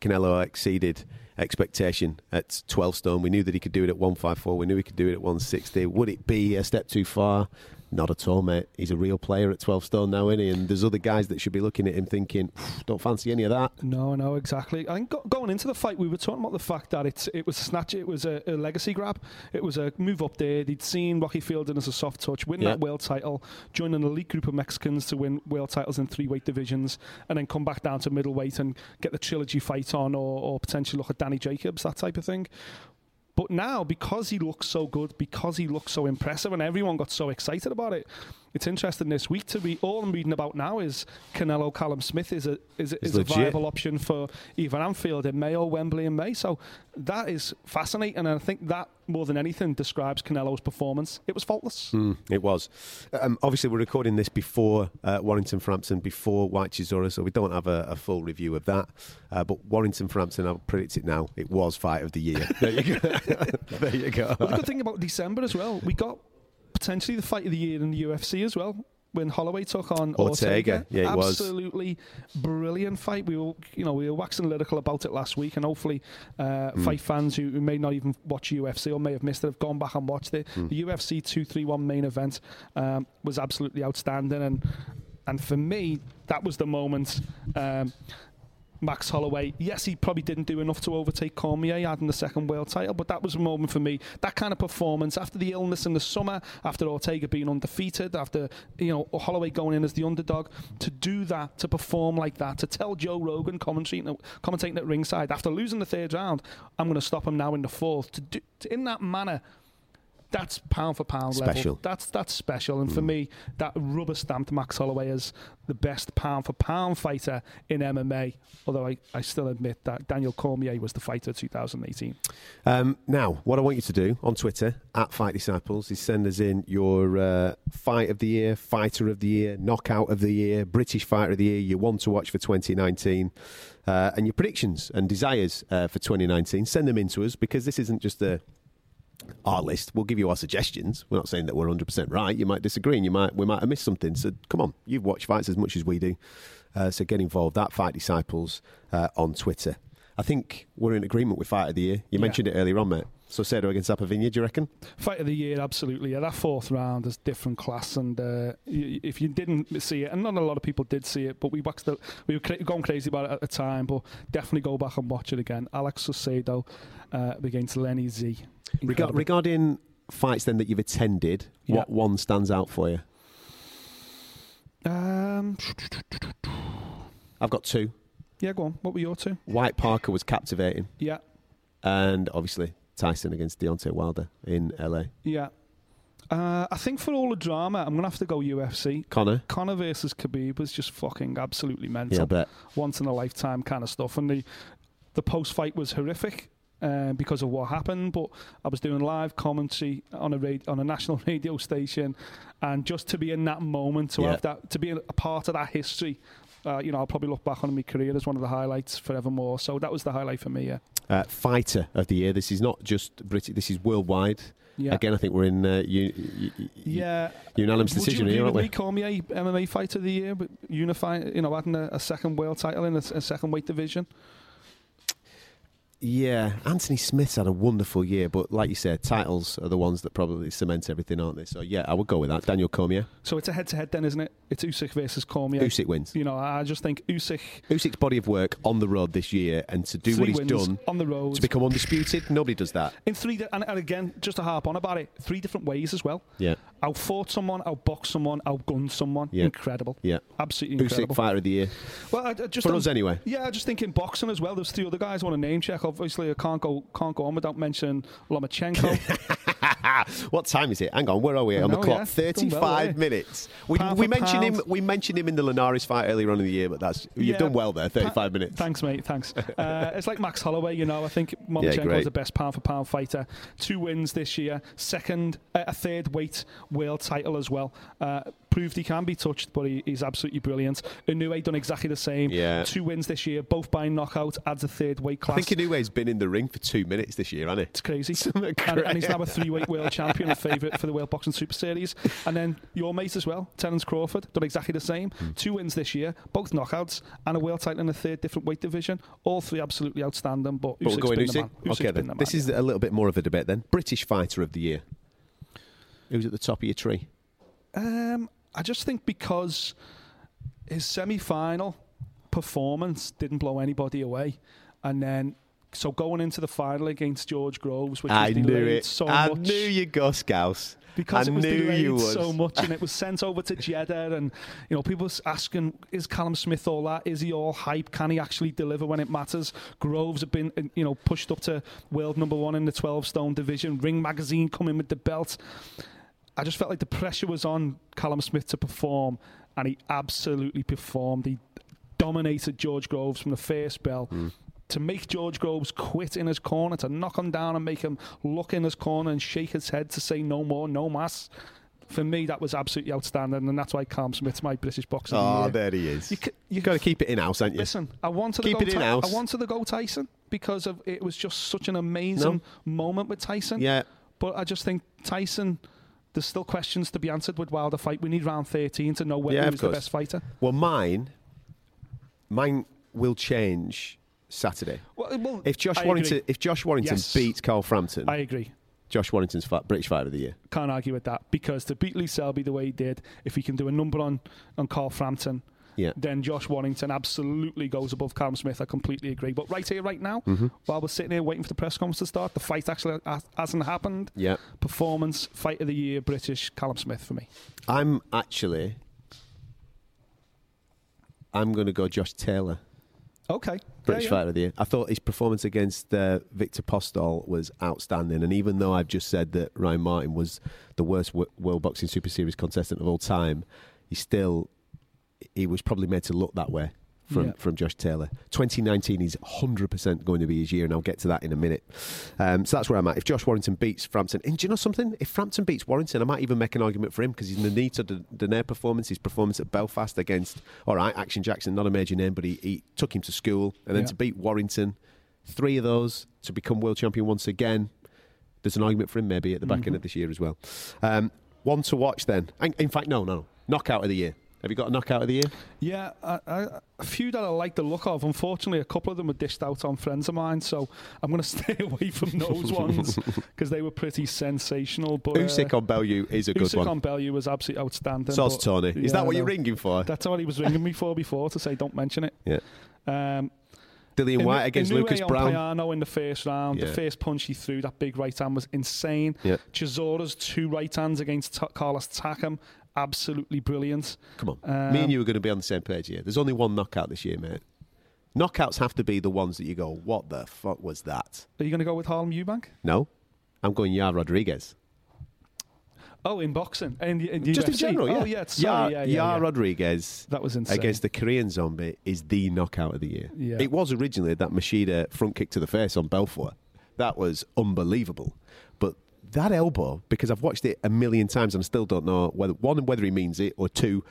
Canelo exceeded expectation at 12 stone. We knew that he could do it at 154. We knew he could do it at 160. Would it be a step too far? Not at all, mate. He's a real player at 12 stone now, isn't he? And there's other guys that should be looking at him thinking, don't fancy any of that. No, no, exactly. I think go- going into the fight, we were talking about the fact that it's it was a snatch, it was a, a legacy grab, it was a move up there. They'd seen Rocky Fielding as a soft touch, win Yeah. that world title, join an elite group of Mexicans to win world titles in three weight divisions, and then come back down to middleweight and get the trilogy fight on, or, or potentially look at Danny Jacobs, that type of thing. But now, because he looks so good, because he looks so impressive, and everyone got so excited about it, it's interesting this week to be. All I'm reading about now is Canelo Callum Smith is a is, is a viable option for either Anfield in May or Wembley in May. So that is fascinating, and I think that more than anything describes Canelo's performance. It was faultless. Mm, it was. Um, obviously, we're recording this before uh, Warrington Frampton, before Whyte Chisora, so we don't have a, a full review of that. Uh, but Warrington Frampton, I'll predict it now, it was fight of the year. there you go. there you go. Well, the good thing about December as well, we got potentially the fight of the year in the UFC as well. When Holloway took on Ortega. Ortega, Yeah, it was. absolutely brilliant fight. We were, you know, we were waxing lyrical about it last week, and hopefully, uh, Mm. fight fans who, who may not even watch UFC or may have missed it have gone back and watched it. Mm. The UFC two three one main event um, was absolutely outstanding, and and for me, that was the moment. Um, Max Holloway, yes, he probably didn't do enough to overtake Cormier, adding the second world title, but that was a moment for me. That kind of performance after the illness in the summer, after Ortega being undefeated, after you know Holloway going in as the underdog, to do that, to perform like that, to tell Joe Rogan commentating, commentating at ringside after losing the third round, I'm going to stop him now in the fourth. To do in that manner. That's pound for pound Special. level. That's that's special, and for me, that rubber stamped Max Holloway as the best pound for pound fighter in MMA. Although I, I still admit that Daniel Cormier was the fighter of 2018. Um, now, what I want you to do on Twitter at Fight Disciples is send us in your uh, fight of the year, fighter of the year, knockout of the year, British fighter of the year, you want to watch for 2019, uh, and your predictions and desires uh, for 2019. Send them in to us because this isn't just a our list. We'll give you our suggestions. We're not saying that we're 100% right. You might disagree and you might we might have missed something. So come on, you've watched fights as much as we do. Uh, so get involved at Fight Disciples uh, on Twitter. I think we're in agreement with Fight of the Year. You Yeah. mentioned it earlier on, mate. Saucedo against Zappavigna, do you reckon? Fight of the year, absolutely. Yeah, that fourth round is different class, and uh, y- if you didn't see it, and not a lot of people did see it, but we waxed the, we were cra- going crazy about it at the time. But definitely go back and watch it again. Alex Saucedo uh, against Lenny Z. Incredible. regarding fights then that you've attended, Yeah. what one stands out for you? um, I've got two. yeah, go on. What were your two? Whyte Parker was captivating, Yeah, and obviously Tyson against Deontay Wilder in LA. yeah. Uh, I think for all the drama, I'm gonna have to go UFC. Connor, Conor versus Khabib was just fucking absolutely mental. yeah, I bet. once in a lifetime kind of stuff. And the the post fight was horrific. Um, because of what happened, but I was doing live commentary on a rad- on a national radio station, and just to be in that moment, to Yeah. have that, to be a part of that history, uh, you know, I'll probably look back on my career as one of the highlights forevermore. So that was the highlight for me. Yeah, Uh, fighter of the year. This is not just British. This is worldwide. Yeah. Again, I think we're in uh, u- u- Yeah. unanimous Would decision you here, aren't we? Cormier, MMA fighter of the year, but unifying, you know, adding a, a second world title in a, a second weight division? Yeah, Anthony Smith's had a wonderful year, but like you said, titles are the ones that probably cement everything, aren't they? So yeah, I would go with that. Daniel Cormier, So it's a head-to-head then, isn't it? It's Usyk versus Cormier. Usyk wins. You know, I just think Usyk Usyk's body of work on the road this year, and to do what he's done on the road to become undisputed, nobody does that. in three, di- and, and again, just to harp on about it, three different ways as well. Yeah, Outfought someone, outboxed someone, outgunned someone. Yeah. Incredible. yeah. Absolutely incredible. Usyk fighter of the year Well, I, I just for us anyway. Yeah, I just think in boxing as well. There's three other guys I want to name check. Obviously, I can't go can't go on without mentioning Lomachenko. what time is it? Hang on, where are we I on the clock? yeah. Thirty-five well, yeah. minutes. We, Pound we mentioned him. We mentioned him in the Linares fight earlier on in the year, but that's you've Yeah. done well there. Thirty-five minutes. Thanks, mate. Thanks. Uh, it's like Max Holloway, you know. I think Lomachenko great. is the best pound for pound fighter. Two wins this year, second, uh, a third weight world title as well. Uh, proved he can be touched, but he, he's absolutely brilliant. Inoue done exactly the same. Yeah. Two wins this year, both by knockout. Adds a third weight class. I think Inoue's been in the ring for two minutes this year, hasn't he? It's crazy. And, and he's now a three-weight world champion and favourite for the World Boxing Super Series. And then your mate as well, Terence Crawford, done exactly the same. Hmm. Two wins this year, both knockouts, and a world title in a third different weight division. All three absolutely outstanding. But But we're Usyk's going been the Usyk. man. Usyk's Okay, then. this is a little bit more of a debate then. British fighter of the year. Who's at the top of your tree? Um, I just think because his semi-final performance didn't blow anybody away, and then. So going into the final against George Groves, which was I knew delayed it. so I much, knew you'd go Scouse. because I it was knew delayed you so much and it was sent over to Jeddah and you know people was asking is Callum Smith all that? Is he all hype? Can he actually deliver when it matters? Groves have been uh, you know pushed up to world number one in the 12 stone division. Ring magazine coming with the belt. I just felt like the pressure was on Callum Smith to perform and he absolutely performed. He dominated George Groves from the first bell. Hmm. To make George Groves quit in his corner, to knock him down and make him look in his corner and shake his head to say no more, no mass. For me, that was absolutely outstanding, and that's why Callum Smith's my British boxer. Ah, of Oh, there he is. You, you, You've got to keep it in house, haven't you? listen. I wanted Keep to go. it in house. I wanted to go Tyson because of it was just such an amazing moment with Tyson. Yeah. But I just think Tyson. There's still questions to be answered with Wilder fight. We need round 13 to know whether Yeah, who's the best fighter. Well, mine, mine will change Saturday. Well, well, If Josh I Warrington, agree. if Josh Warrington Yes. beats Carl Frampton, I agree. Josh Warrington's British Fighter of the Year. Can't argue with that because to beat Lee Selby the way he did, if he can do a number on on Carl Frampton, Yeah. then Josh Warrington absolutely goes above Callum Smith. I completely agree. But right here, right now, Mm-hmm. while we're sitting here waiting for the press conference to start, the fight actually hasn't happened. Yeah. Performance, fight of the year, British Callum Smith for me. I'm actually. I'm going to go Josh Taylor, Okay, British Yeah, yeah. Fighter of the Year. I thought his performance against uh, Viktor Postol was outstanding, and even though I've just said that Ryan Martin was the worst w- World Boxing Super Series contestant of all time, he still he was probably made to look that way from, Yeah. from Josh Taylor. 2019 is 100% going to be his year, and I'll get to that in a minute. Um, so that's where I'm at. If Josh Warrington beats Frampton, and do you know something? If Frampton beats Warrington, I might even make an argument for him because he's in the need to Daenerys performance, his performance at Belfast against, all right, Action Jackson, not a major name, but he, he took him to school, and then Yeah. to beat Warrington, three of those to become world champion once again. There's an argument for him maybe at the back Mm-hmm. end of this year as well. Um, one to watch then. In in fact, no, no, no. Knockout of the year. Have you got a knockout of the year? Yeah, I, I, a few that I like the look of. Unfortunately, a couple of them were dished out on friends of mine, so I'm going to stay away from those ones because they were pretty sensational. But uh, Usyk on Bellew is a good Usyk one. on Bellew was absolutely outstanding. Soz Tony. Is Yeah, that what you're ringing for? That's what he was ringing me for before to say don't mention it. yeah. Um, Dillian Inu- Whyte against Lucas Brown. Payano in the first round. Yeah. The first punch he threw, that big right hand was insane. Yeah. Chisora's two right hands against T- Carlos Takam, absolutely brilliant. Come on. Um, Me and you are going to be on the same page here. There's only one knockout this year, mate. Knockouts have to be the ones that you go, what the fuck was that? Are you going to go with Harlem Eubank? No. I'm going Yair Rodriguez. Oh, in boxing and in, Just in general, yeah. Oh, yeah. Sorry, Yair, yeah, yeah, Yair yeah. Rodriguez That was insane. against the Korean zombie is the knockout of the year. Yeah. It was originally that Machida front kick to the face on Belfort. That was unbelievable. But that elbow, because I've watched it a million times and I still don't know whether one whether he means it or two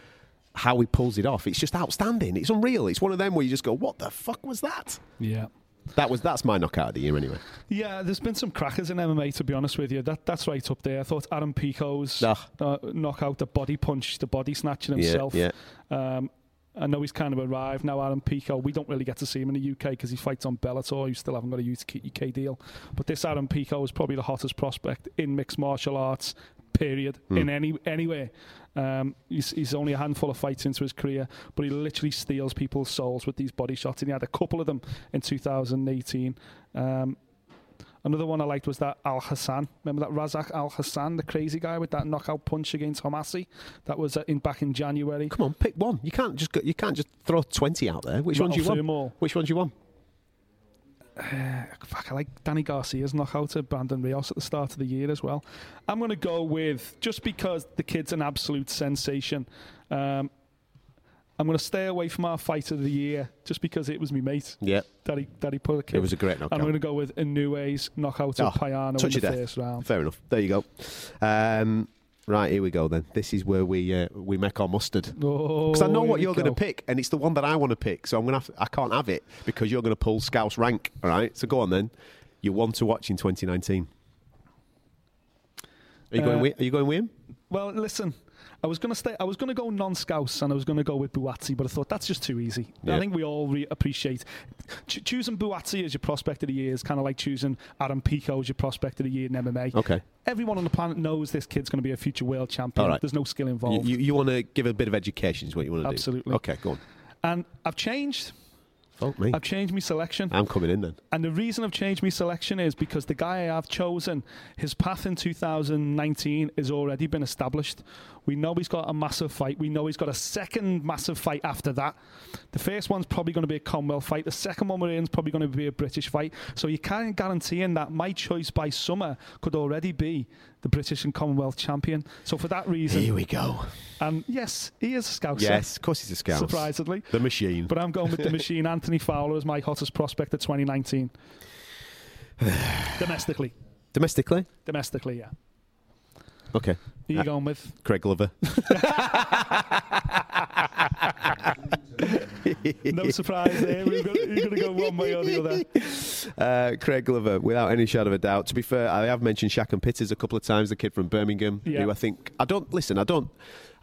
how he pulls it off. It's just outstanding. It's unreal. It's one of them where you just go, "What the fuck was that?" Yeah. That was that's my knockout of the year anyway. Yeah, there's been some crackers in MMA. To be honest with you, that that's right up there. I thought Adam Pico's uh, knockout, the body punch, the body snatching Yeah, himself. yeah. Um, I know he's kind of arrived now, Adam Pico. We don't really get to see him in the UK because he fights on Bellator. You still haven't got a UK deal. But this Adam Pico is probably the hottest prospect in mixed martial arts, period, Hmm. in any anywhere. Um, he's, he's only a handful of fights into his career, but he literally steals people's souls with these body shots. And he had a couple of them in 2018. Um, Another one I liked was that Al Hassan. Remember that Razak Al Hassan, the crazy guy with that knockout punch against Homasi? That was uh, in back in January. Come on, pick one. You can't just go, you can't just throw twenty out there. Which ones Rattle you want? Which ones you want? Fuck, I like Danny Garcia's knockout at Brandon Rios at the start of the year as well. I'm going to go with just because the kid's an absolute sensation. Um, I'm going to stay away from our fight of the year just because it was me mate Yeah, that he that he put a kid. it was a great knock. I'm knockout. going to go with Inoue's knockout of Oh, Payano touch in the death. first round. Fair enough. There you go. Um, right, here we go then. This is where we uh, we make our mustard. Oh, Because I know what you're going to pick, and it's the one that I want to pick. So I'm going to I can't have it because you're going to pull Scouse rank. All right. So go on then. You want to watch in 2019. Are you going? Uh, With, are you going with him? Well, listen, I was going to stay. I was going to go non-scouse, and I was going to go with Buatsi, but I thought that's just too easy. Yeah. I think we all re- appreciate Ch- choosing Buatsi as your prospect of the year is kind of like choosing Adam Pico as your prospect of the year in MMA. Okay. Everyone on the planet knows this kid's going to be a future world champion. Right. There's no skill You, involved. you, you want to give a bit of education is what you want to do. Absolutely. Okay, go on. and I've changed. Me. I've changed my selection. I'm coming in then. And the reason I've changed my selection is because the guy I have chosen, his path in 2019 has already been established. We know he's got a massive fight. We know he's got a second massive fight after that. The first one's probably going to be a Commonwealth fight. The second one we're in is probably going to be a British fight. So you can't guarantee in that my choice by summer could already be the British and Commonwealth champion. So for that reason, Here we go. and yes, he is a Scouser. Yes, of course he's a scout. Surprisingly. The machine. But I'm going with the machine. Anthony Fowler is my hottest prospect of 2019. Domestically. Domestically? Domestically, yeah. Okay. Who are you Uh, going with? Craig Glover. No surprise there. We're going to go one way or the other. Uh, Craig Glover, without any shadow of a doubt. To be fair, I have mentioned Shakan Pitters a couple of times, the kid from Birmingham, Yeah. who I think I don't listen. I don't.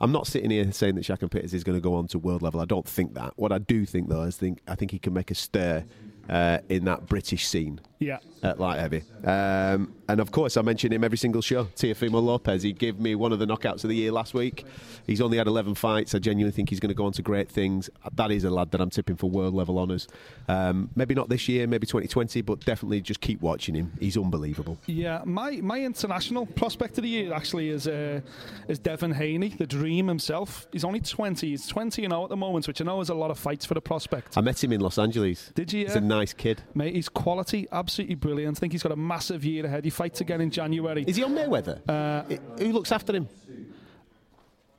I'm not sitting here saying that Shakan Pitters is going to go on to world level. I don't think that. What I do think though is think I think he can make a stir uh, in that British scene Yeah. At light heavy. Um, and of course, I mention him every single show. Teofimo Lopez. He gave me one of the knockouts of the year last week. He's only had 11 fights. I genuinely think he's going to go on to great things. That is a lad that I'm tipping for world level honours. Um, maybe not this year, maybe 2020, but definitely just keep watching him. He's unbelievable. Yeah, my, my international prospect of the year actually is uh, is Devin Haney, the dream himself. He's only 20. He's 20 and 0 at the moment, which I know is a lot of fights for the prospect. I met him in Los Angeles. Did you? He's a nice kid. Mate, he's quality, absolutely brilliant. I think he's got a massive year ahead. He fights again in January. Is he on Mayweather? Uh, I- Who looks after him?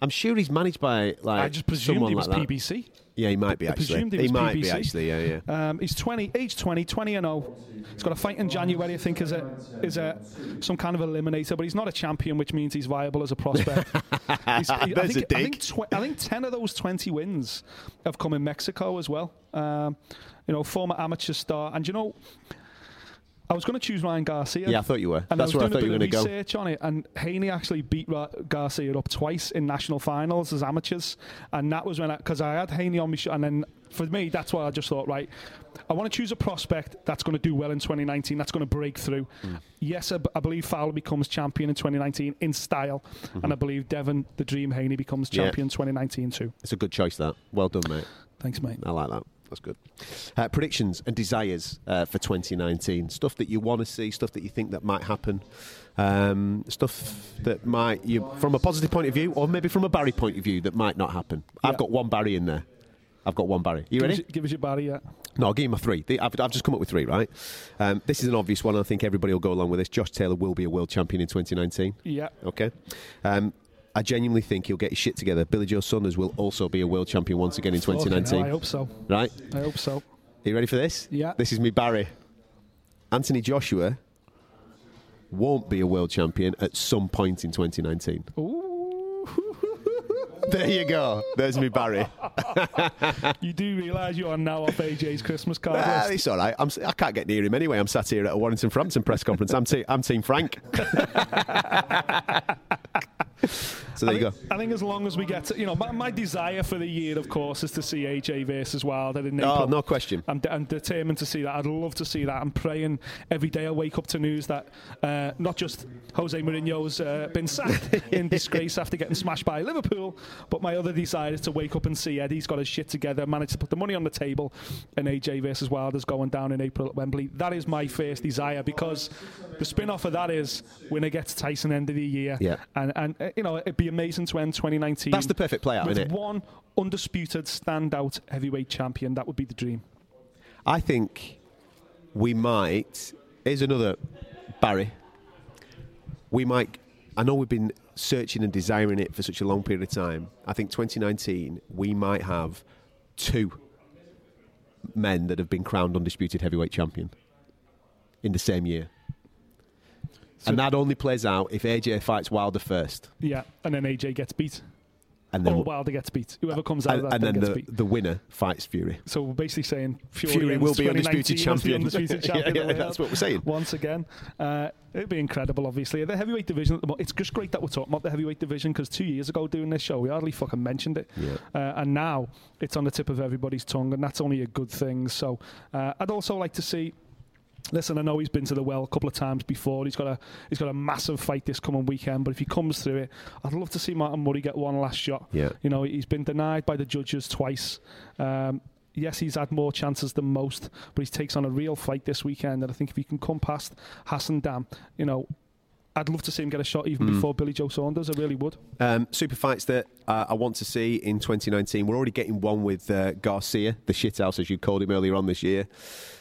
I'm sure he's managed by like I just presumed he was like that. PBC. Yeah, he might be I actually. presumed he was might be PBC. actually. Yeah, yeah. Um, he's 20, age 20, 20 and 0. He's got a fight in January, I think, is a is a some kind of eliminator, but he's not a champion, which means he's viable as a prospect. He's- he- I, There's think, a I, think dig. tw- I think 10 of those 20 wins have come in Mexico as well. Um, you know, former amateur star. And you know, I was going to choose Ryan Garcia. Yeah, I thought you were. And That's I where I thought you a were going to go. research on it, and Haney actually beat Ra- Garcia up twice in national finals as amateurs, and that was when because I, had Haney on my show, and then for me that's why I just thought right, I want to choose a prospect that's going to do well in 2019, that's going to break through. Hmm. Yes, I, b- I believe Fowler becomes champion in 2019 in style, and I believe Devin the Dream Haney becomes Mm-hmm. Yeah. champion 2019 too. It's a good choice, that. Well done, mate. Thanks, mate. I like that. That's good. Uh, predictions and desires uh, for 2019. Stuff that you want to see, stuff that you think that might happen, um, stuff that might, you, from a positive point of view, or maybe from a Barry point of view, that might not happen. I've Yeah. got one Barry in there. I've got one Barry. You Give us, ready? your- give us your Barry, yeah. No, I'll give you my three. The- I've, I've just come up with three, right? Um, this is an obvious one. I think everybody will go along with this. Josh Taylor will be a world champion in 2019. Yeah. Okay. Um, I genuinely think he'll get his shit together. Billy Joe Saunders will also be a world champion once again in Fucking hell, 2019. I hope so. Right? I hope so. Are you ready for this? Yeah. This is me, Barry. Anthony Joshua won't be a world champion at some point in 2019. Ooh. There you go. There's me, Barry. you do realise you are now off AJ's Christmas card Ah, list. it's all right. I'm, I can't get near him anyway. I'm sat here at a Warrington Frampton press conference. I'm, te- I'm Team Frank. so there you go. I think as long as we get to, you know, my, my desire for the year, of course, is to see AJ versus Wilder in April. Oh, no question. I'm, de- I'm determined to see that. I'd love to see that. I'm praying every day I wake up to news that uh, not just Jose Mourinho's uh, been sacked in disgrace after getting smashed by Liverpool, but my other desire is to wake up and see Eddie's got his shit together, managed to put the money on the table, and AJ versus Wilder's going down in April at Wembley. That is my first desire because the spin off of that is winner gets Tyson end of the year. Yeah. And, and you know, it'd be amazing to end 2019 That's the perfect play out, isn't it? one undisputed standout heavyweight champion. That would be the dream. I think we might. Here's another Barry. We might. I know we've been searching and desiring it for such a long period of time. I think 2019 we might have two men that have been crowned undisputed heavyweight champion in the same year. So- and that only plays out if AJ fights Wilder first, Yeah, and then AJ gets beat, and then or Wilder gets beat. Whoever comes out and, of that and then the, beat. the winner fights Fury. So we're basically saying Fury, Fury will be 2019 undisputed champion. undisputed champion yeah, of the that's what we're saying. Once again, uh, it'd be incredible. Obviously, the heavyweight division. At the mo- it's just great that we're talking about the heavyweight division because two years ago doing this show, we hardly fucking mentioned it, Yeah. uh, and now it's on the tip of everybody's tongue, and that's only a good thing. So uh, I'd also like to see. Listen, I know he's been to the well a couple of times before. He's got a he's got a massive fight this coming weekend. But if he comes through it, I'd love to see Martin Murray get one last shot. Yeah. You know, he's been denied by the judges twice. Um, yes, he's had more chances than most, but he takes on a real fight this weekend. And I think if he can come past Hassan Dam, you know, I'd love to see him get a shot even Mm. before Billy Joe Saunders. I really would. Um, super fights that uh, I want to see in 2019. We're already getting one with uh, Garcia, the shithouse, as you called him earlier on this year,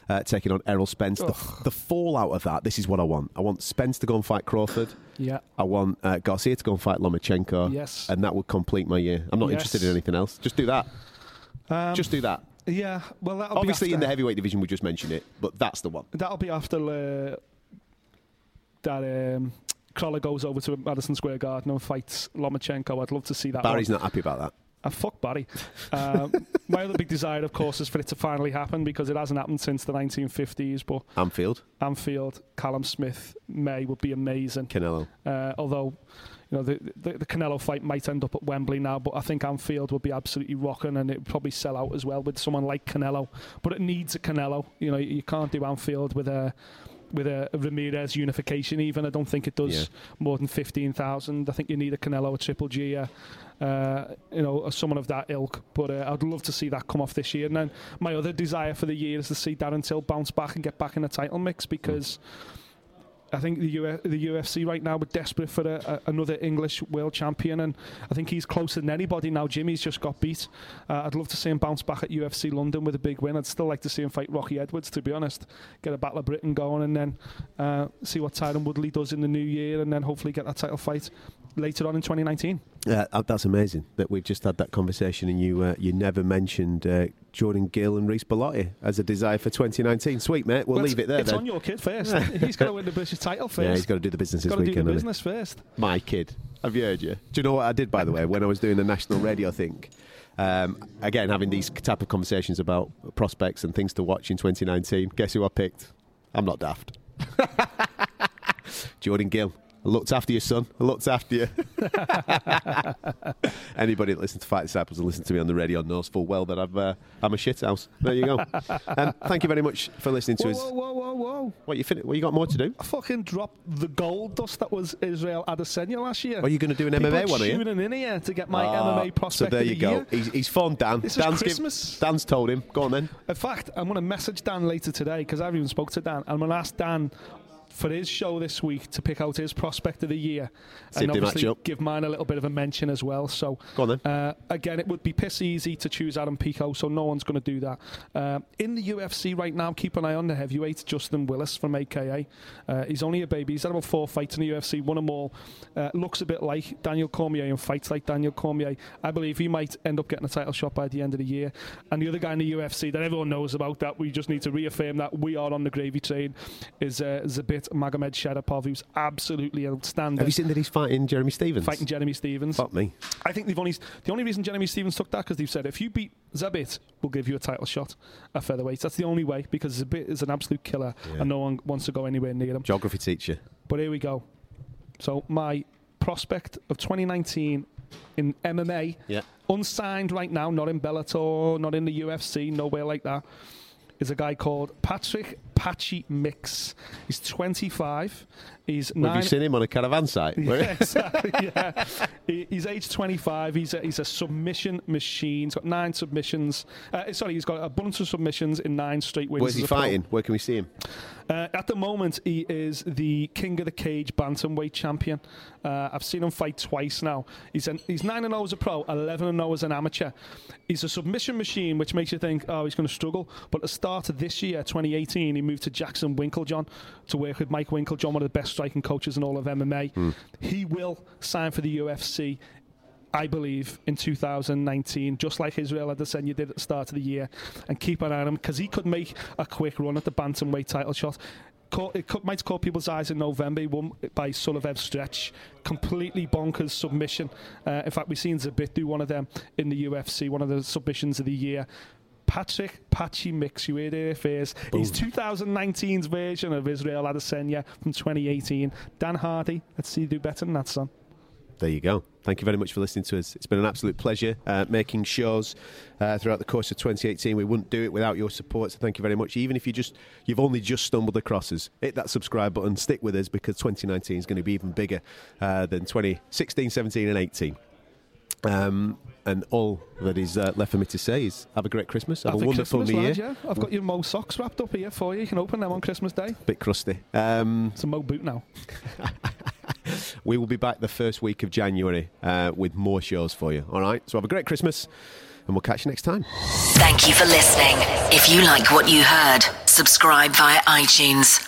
uh, taking on Errol Spence. The, the fallout of that, this is what I want. I want Spence to go and fight Crawford. Yeah. I want uh, Garcia to go and fight Lomachenko. Yes. And that would complete my year. I'm not Yes. interested in anything else. Just do that. Um, Just do that. yeah. Well, that'll Obviously, in the heavyweight division, we just mentioned it, but that's the one. that'll be after uh, that um, Crolla goes over to Madison Square Garden and fights Lomachenko. I'd love to see that. one. Barry's not happy about that. And fuck Barry. Um, my other big desire, of course, is for it to finally happen because it hasn't happened since the 1950s. But Anfield, Anfield, Callum Smith, May would be amazing. Canelo. Uh, although, you know, the, the the Canelo fight might end up at Wembley now, but I think Anfield would be absolutely rocking, and it would probably sell out as well with someone like Canelo. But it needs a Canelo. You know, you can't do Anfield with a with a Ramirez unification. Even I don't think it does Yeah. more than fifteen thousand. I think you need a Canelo, a Triple G, uh, uh, you know, someone of that ilk. But uh, I'd love to see that come off this year. And then my other desire for the year is to see Darren Till bounce back and get back in the title mix because. I think the, Uf- the UFC right now are desperate for a, a, another English world champion, and I think he's closer than anybody now. Jimmy's just got beat. Uh, I'd love to see him bounce back at UFC London with a big win. I'd still like to see him fight Rocky Edwards, to be honest. Get a Battle of Britain going, and then uh, see what Tyron Woodley does in the new year, and then hopefully get that title fight later on in 2019. Uh, uh, that's amazing that we've just had that conversation and you uh, you never mentioned uh, Jordan Gill and Reece Bellotti as a desire for 2019. Sweet, mate. We'll, Well, leave it there It's then. on your kid first. he's got to win the British title first. yeah, he's got to do the business He's this got to do the weekend. he? business first. My kid. Have you heard you? Do you know what I did, by the way, when I was doing the national radio thing? Um, again, having these type of conversations about prospects and things to watch in 2019. Guess who I picked? I'm not daft. Jordan Gill. I looked after your son. I looked after you. Anybody that listens to Fight Disciples and listens to me on the radio knows full well that I've, uh, I'm a shithouse. There you go. um, thank you very much for listening to Whoa, us. whoa, whoa, whoa, whoa. What you fin- What you got more to do? I fucking dropped the gold dust that was Israel Adesanya last year. Are you going to do an People MMA one? Are you? tuning in here to get my Ah, MMA prospect So there you the go. He's, he's phoned Dan. This is Dan's, Christmas. Dan's told him. Go on then. In fact, I'm going to message Dan later today because I haven't even spoke to Dan. I'm going to ask Dan for his show this week to pick out his prospect of the year See and if they match obviously give mine a little bit of a mention as well. So Go on then. uh, again, it would be piss easy to choose Adam Pico, so no one's going to do that. Uh, in the UFC right now, keep an eye on the heavyweight Justin Willis from AKA. Uh, he's only a baby. He's had about four fights in the UFC, won them all. Uh, looks a bit like Daniel Cormier and fights like Daniel Cormier. I believe he might end up getting a title shot by the end of the year. And the other guy in the UFC that everyone knows about that we just need to reaffirm that we are on the gravy train is uh, Zabit Zabit Magomedsharipov, who's absolutely outstanding. Have you seen that he's fighting Jeremy Stephens? Fighting Jeremy Stephens. Fuck me. I think they've only the only reason Jeremy Stephens took that because they've said if you beat Zabit, we'll give you a title shot at featherweight. That's the only way because Zabit is an absolute killer Yeah. and no one wants to go anywhere near him. Geography teacher. But here we go. So my prospect of 2019 in MMA, Yeah. unsigned right now, not in Bellator, not in the UFC, nowhere like that, is a guy called Patrick Patchy Mix. He's 25. He's Have nine. you seen him on a caravan site? Yeah, exactly. Yeah, He- he's age 25. He's a, he's a submission machine. He's got nine submissions. Uh, sorry, he's got a bunch of submissions in nine straight wins. Where's he a pro. fighting? Where can we see him? Uh, at the moment, he is the king of the cage bantamweight champion. Uh, I've seen him fight twice now. He's an, he's nine and zero as a pro, eleven and zero as an amateur. He's a submission machine, which makes you think, oh, he's going to struggle. But at the start of this year, 2018, he moved to Jackson Winkeljohn to work with Mike Winkeljohn, one of the best striking coaches in all of MMA. He will sign for the UFC. I believe, in 2019, just like Israel Adesanya did at the start of the year, and keep an eye on him because he could make a quick run at the bantamweight title shot. It might caught people's eyes in November. He won by Suloev stretch, completely bonkers submission. Uh, in fact, we've seen Zabit do one of them in the UFC, one of the submissions of the year. Patrick Patchy Mix, you heard it first. He's 2019's version of Israel Adesanya from 2018. Dan Hardy, let's see you do better than that, son. There you go. Thank you very much for listening to us. It's been an absolute pleasure uh, making shows uh, throughout the course of 2018. We wouldn't do it without your support, so thank you very much. Even if you just you've only just stumbled across us, hit that subscribe button, stick with us because 2019 is going to be even bigger uh, than 2016, 17, and 18. Um, and all that is uh, left for me to say is have a great Christmas, have, Have a a wonderful Christmas, New Year. lad, yeah. I've got your Mo socks wrapped up here for you. You can open them on Christmas Day. Bit crusty. Um, It's a Mo boot now. we will be back the first week of January uh, with more shows for you. All right. So have a great Christmas, and we'll catch you next time. Thank you for listening. If you like what you heard, subscribe via iTunes.